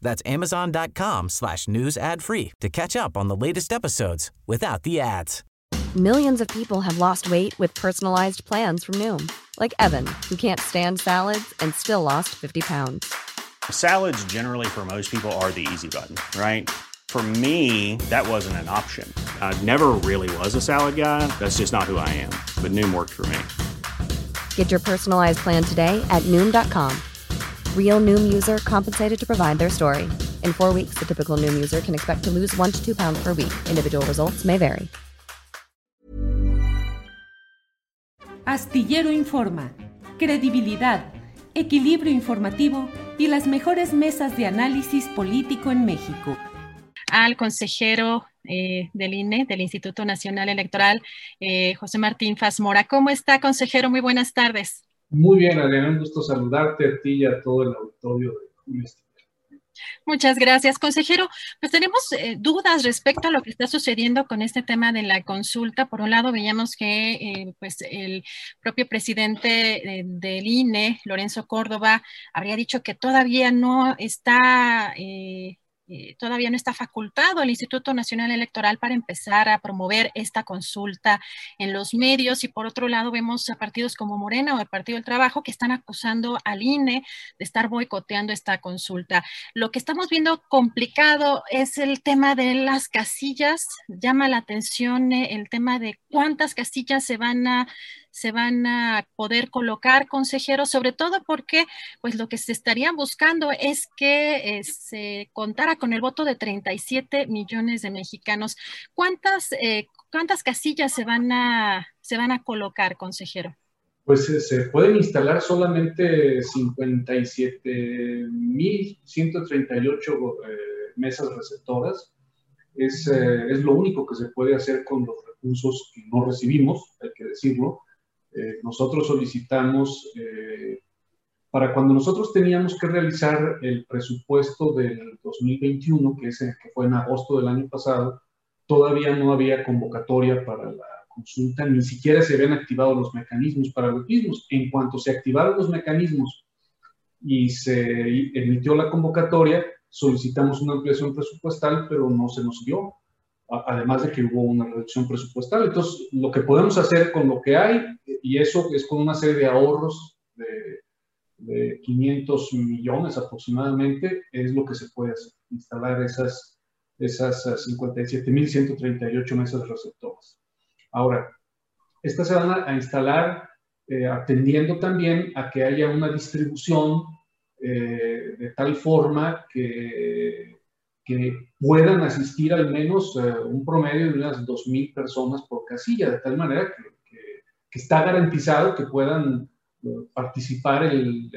That's amazon.com slash news ad free to catch up on the latest episodes without the ads. Millions of people have lost weight with personalized plans from Noom, like Evan, who can't stand salads and still lost 50 pounds. Salads, generally, for most people, are the easy button, right? For me, that wasn't an option. I never really was a salad guy. That's just not who I am. But Noom worked for me. Get your personalized plan today at Noom.com. Real Noom user compensated to provide their story. In four weeks, the typical Noom user can expect to lose one to two pounds per week. Individual results may vary. Astillero Informa, credibilidad, equilibrio informativo y las mejores mesas de análisis político en México. Al consejero eh, del INE, del Instituto Nacional Electoral, eh, José Martín Fazmora. ¿Cómo está, consejero? Muy buenas tardes. Muy bien, Adriana, un gusto saludarte a ti y a todo el auditorio de Muchas gracias, consejero. Pues tenemos eh, dudas respecto a lo que está sucediendo con este tema de la consulta. Por un lado, veíamos que eh, pues el propio presidente del INE, Lorenzo Córdoba, habría dicho que todavía no está eh, todavía no está facultado el Instituto Nacional Electoral para empezar a promover esta consulta en los medios y por otro lado vemos a partidos como Morena o el Partido del Trabajo que están acusando al INE de estar boicoteando esta consulta. Lo que estamos viendo complicado es el tema de las casillas, llama la atención eh, el tema de cuántas casillas se van a se van a poder colocar consejeros, sobre todo porque pues lo que se estaría buscando es que eh, se contara con el voto de 37 millones de mexicanos. ¿Cuántas, eh, cuántas casillas se van, a, se van a colocar, consejero? Pues eh, se pueden instalar solamente 57.138 mesas receptoras. Es, es lo único que se puede hacer con los recursos que no recibimos, hay que decirlo. Eh, nosotros solicitamos, eh, para cuando nosotros teníamos que realizar el presupuesto del 2021, que, que fue en agosto del año pasado, todavía no había convocatoria para la consulta, ni siquiera se habían activado los mecanismos para los mismos. En cuanto se activaron los mecanismos y se emitió la convocatoria, solicitamos una ampliación presupuestal, pero no se nos dio además de que hubo una reducción presupuestal. Entonces, lo que podemos hacer con lo que hay, y eso es con una serie de ahorros de, de 500 millones aproximadamente, es lo que se puede hacer, instalar esas, esas 57.138 mesas receptoras. Ahora, estas se van a, instalar eh, atendiendo también a que haya una distribución eh, de tal forma que que puedan asistir al menos eh, un promedio de unas 2.000 personas por casilla, de tal manera que, está garantizado que puedan eh, participar el,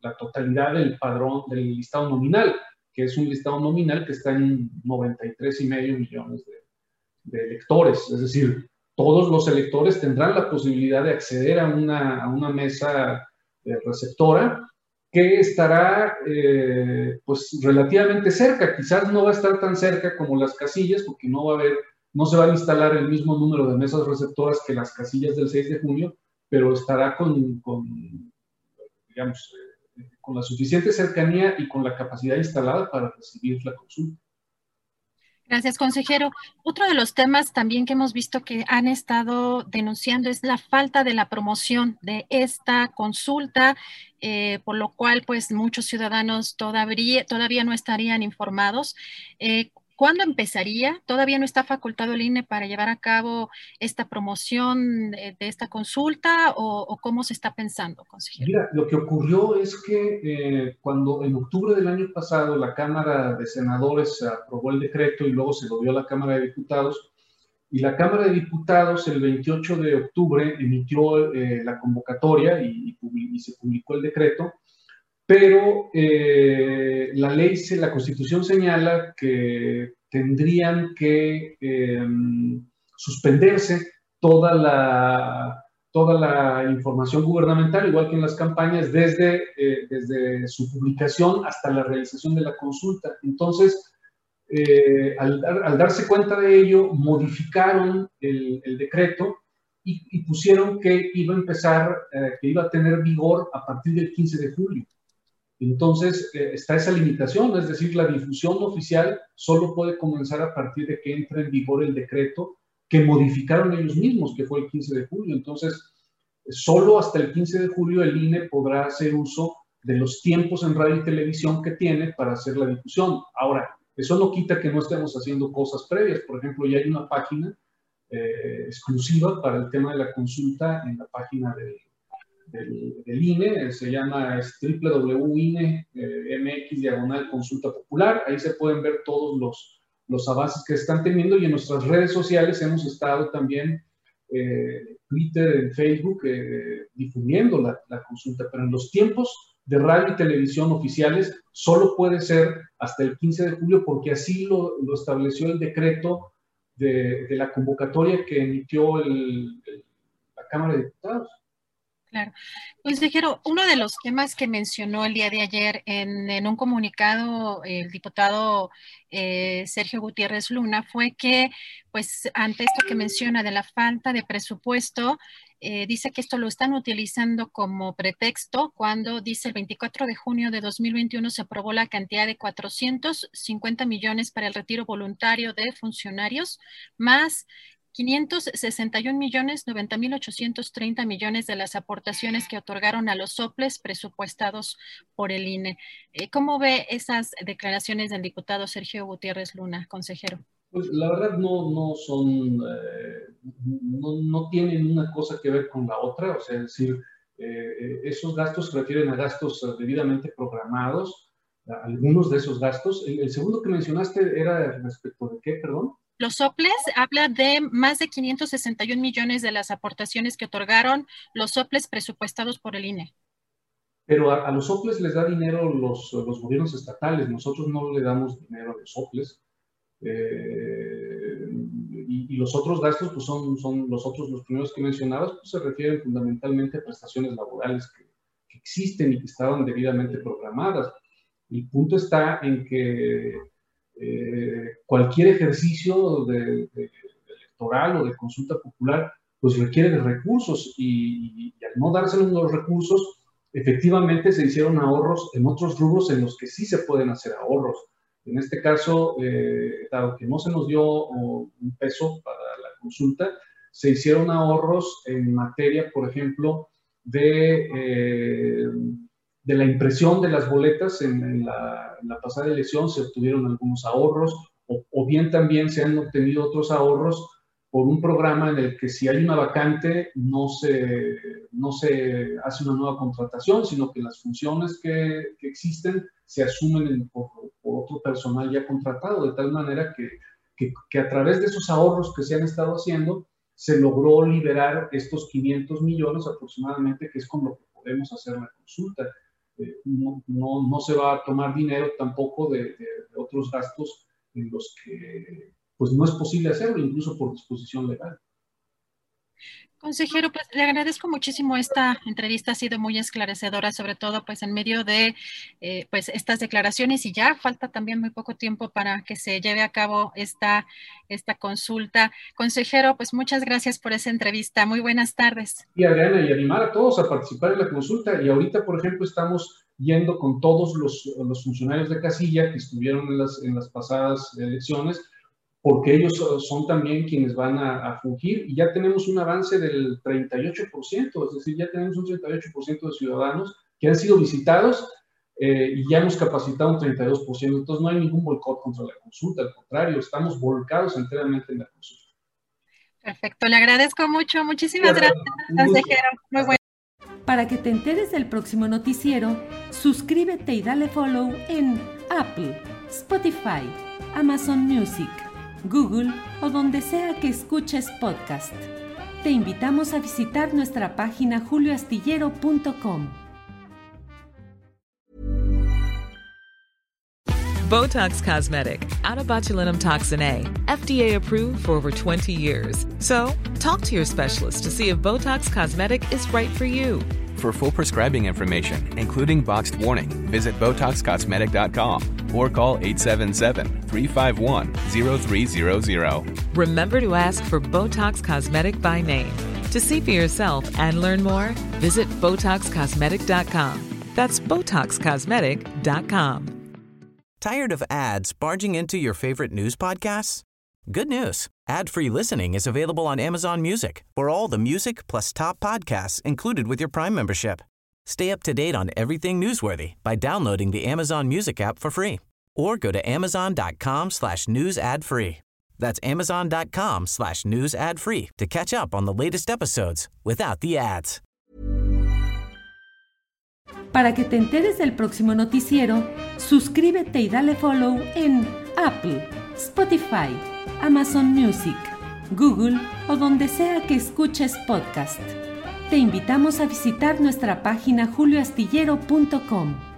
la totalidad del padrón del listado nominal, que es un listado nominal que está en 93,5 millones de, de, electores. Es decir, todos los electores tendrán la posibilidad de acceder a una, a una mesa eh, receptora que estará eh, pues relativamente cerca, quizás no va a estar tan cerca como las casillas, porque no va a haber, no se va a instalar el mismo número de mesas receptoras que las casillas del 6 de junio, pero estará con, con digamos, eh, con la suficiente cercanía y con la capacidad instalada para recibir la consulta. Gracias, consejero. Otro de los temas también que hemos visto que han estado denunciando es la falta de la promoción de esta consulta, eh, por lo cual pues muchos ciudadanos todavía, todavía no estarían informados. Eh, ¿Cuándo empezaría? ¿Todavía no está facultado el INE para llevar a cabo esta promoción de, esta consulta o, cómo se está pensando, consejero? Mira, lo que ocurrió es que eh, cuando en octubre del año pasado la Cámara de Senadores aprobó el decreto y luego se lo dio a la Cámara de Diputados, y la Cámara de Diputados el 28 de octubre emitió eh, la convocatoria y, y se publicó el decreto, pero eh, la ley, la constitución señala que tendrían que em, suspenderse toda la, toda la información gubernamental, igual que en las campañas, desde, eh, desde su publicación hasta la realización de la consulta. Entonces, eh, al, darse cuenta de ello, modificaron el, decreto y, pusieron que iba a empezar, que iba a tener vigor a partir del 15 de julio. Entonces, eh, está esa limitación, es decir, la difusión oficial solo puede comenzar a partir de que entre en vigor el decreto que modificaron ellos mismos, que fue el 15 de julio. Entonces, solo hasta el 15 de julio el INE podrá hacer uso de los tiempos en radio y televisión que tiene para hacer la difusión. Ahora, eso no quita que no estemos haciendo cosas previas. Por ejemplo, ya hay una página eh, exclusiva para el tema de la consulta en la página del del, INE, se llama www.ine.mx eh, diagonal consulta popular, ahí se pueden ver todos los, los avances que están teniendo y en nuestras redes sociales hemos estado también, eh, Twitter, en Facebook, eh, difundiendo la, la, consulta, pero en los tiempos de radio y televisión oficiales solo puede ser hasta el 15 de julio porque así lo, lo estableció el decreto de, de, la convocatoria que emitió el, la Cámara de Diputados. Claro. Consejero, uno de los temas que mencionó el día de ayer en, un comunicado el diputado eh, Sergio Gutiérrez Luna fue que, pues, ante esto que menciona de la falta de presupuesto, eh, dice que esto lo están utilizando como pretexto cuando dice el 24 de junio de 2021 se aprobó la cantidad de 450 millones para el retiro voluntario de funcionarios, más 561 millones 90 mil 830 millones de las aportaciones que otorgaron a los soples presupuestados por el INE. Eh, ¿Cómo ve esas declaraciones del diputado Sergio Gutiérrez Luna, consejero? Pues la verdad no, no son, eh, no, no, tienen una cosa que ver con la otra, o sea, es decir, eh, esos gastos se refieren a gastos debidamente programados, algunos de esos gastos. El, el segundo que mencionaste era respecto de qué, perdón. Los soples habla de más de 561 millones de las aportaciones que otorgaron los soples presupuestados por el INE. Pero a, los soples les da dinero los, los, gobiernos estatales, nosotros no le damos dinero a los soples. Eh, y, los otros gastos, pues son, son los otros, los primeros que mencionabas, pues se refieren fundamentalmente a prestaciones laborales que, que existen y que estaban debidamente programadas. El punto está en que eh, cualquier ejercicio electoral o de consulta popular, pues requiere de recursos y, al no dárselos los recursos, efectivamente se hicieron ahorros en otros rubros en los que sí se pueden hacer ahorros. En este caso, eh, dado que no se nos dio un peso para la consulta, se hicieron ahorros en materia, por ejemplo, de eh, de la impresión de las boletas en, la, pasada elección se obtuvieron algunos ahorros o, bien también se han obtenido otros ahorros por un programa en el que si hay una vacante no se, no se hace una nueva contratación, sino que las funciones que, existen se asumen por, otro personal ya contratado, de tal manera que, que, que a través de esos ahorros que se han estado haciendo, se logró liberar estos 500 millones aproximadamente, que es con lo que podemos hacer la consulta. Eh, no, no, no, se va a tomar dinero tampoco de, otros gastos en los que pues no es posible hacerlo, incluso por disposición legal. Consejero, pues le agradezco muchísimo esta entrevista, ha sido muy esclarecedora, sobre todo pues en medio de eh, pues estas declaraciones y ya falta también muy poco tiempo para que se lleve a cabo esta, esta consulta. Consejero, pues muchas gracias por esa entrevista, muy buenas tardes. Y Adriana, y animar a todos a participar en la consulta y ahorita, por ejemplo, estamos yendo con todos los, los funcionarios de casilla que estuvieron en las, en las pasadas elecciones porque ellos son también quienes van a, fungir y ya tenemos un avance del 38%, es decir, ya tenemos un 38% de ciudadanos que han sido visitados eh, y ya hemos capacitado un 32%, entonces no hay ningún boicot contra la consulta, al contrario, estamos volcados enteramente en la consulta. Perfecto, le agradezco mucho, muchísimas gracias, consejero, muy bueno. Para que te enteres del próximo noticiero, suscríbete y dale follow en Apple, Spotify, Amazon Music. Google o donde sea que escuches podcast. Te invitamos a visitar nuestra página julioastillero.com. Botox Cosmetic, out of botulinum toxin A, FDA approved for over 20 years. So, talk to your specialist to see if Botox Cosmetic is right for you. For full prescribing information, including boxed warning, visit BotoxCosmetic.com or call 877-351-0300. Remember to ask for Botox Cosmetic by name. To see for yourself and learn more, visit BotoxCosmetic.com. That's BotoxCosmetic.com. Tired of ads barging into your favorite news podcasts? Good news. Ad-free listening is available on Amazon Music for all the music plus top podcasts included with your Prime membership. Stay up to date on everything newsworthy by downloading the Amazon Music app for free or go to amazon.com slash news ad free. That's amazon.com slash news ad free to catch up on the latest episodes without the ads. Para que te enteres del próximo noticiero, suscríbete y dale follow en Apple, Spotify, Amazon Music, Google o donde sea que escuches podcast. Te invitamos a visitar nuestra página julioastillero.com.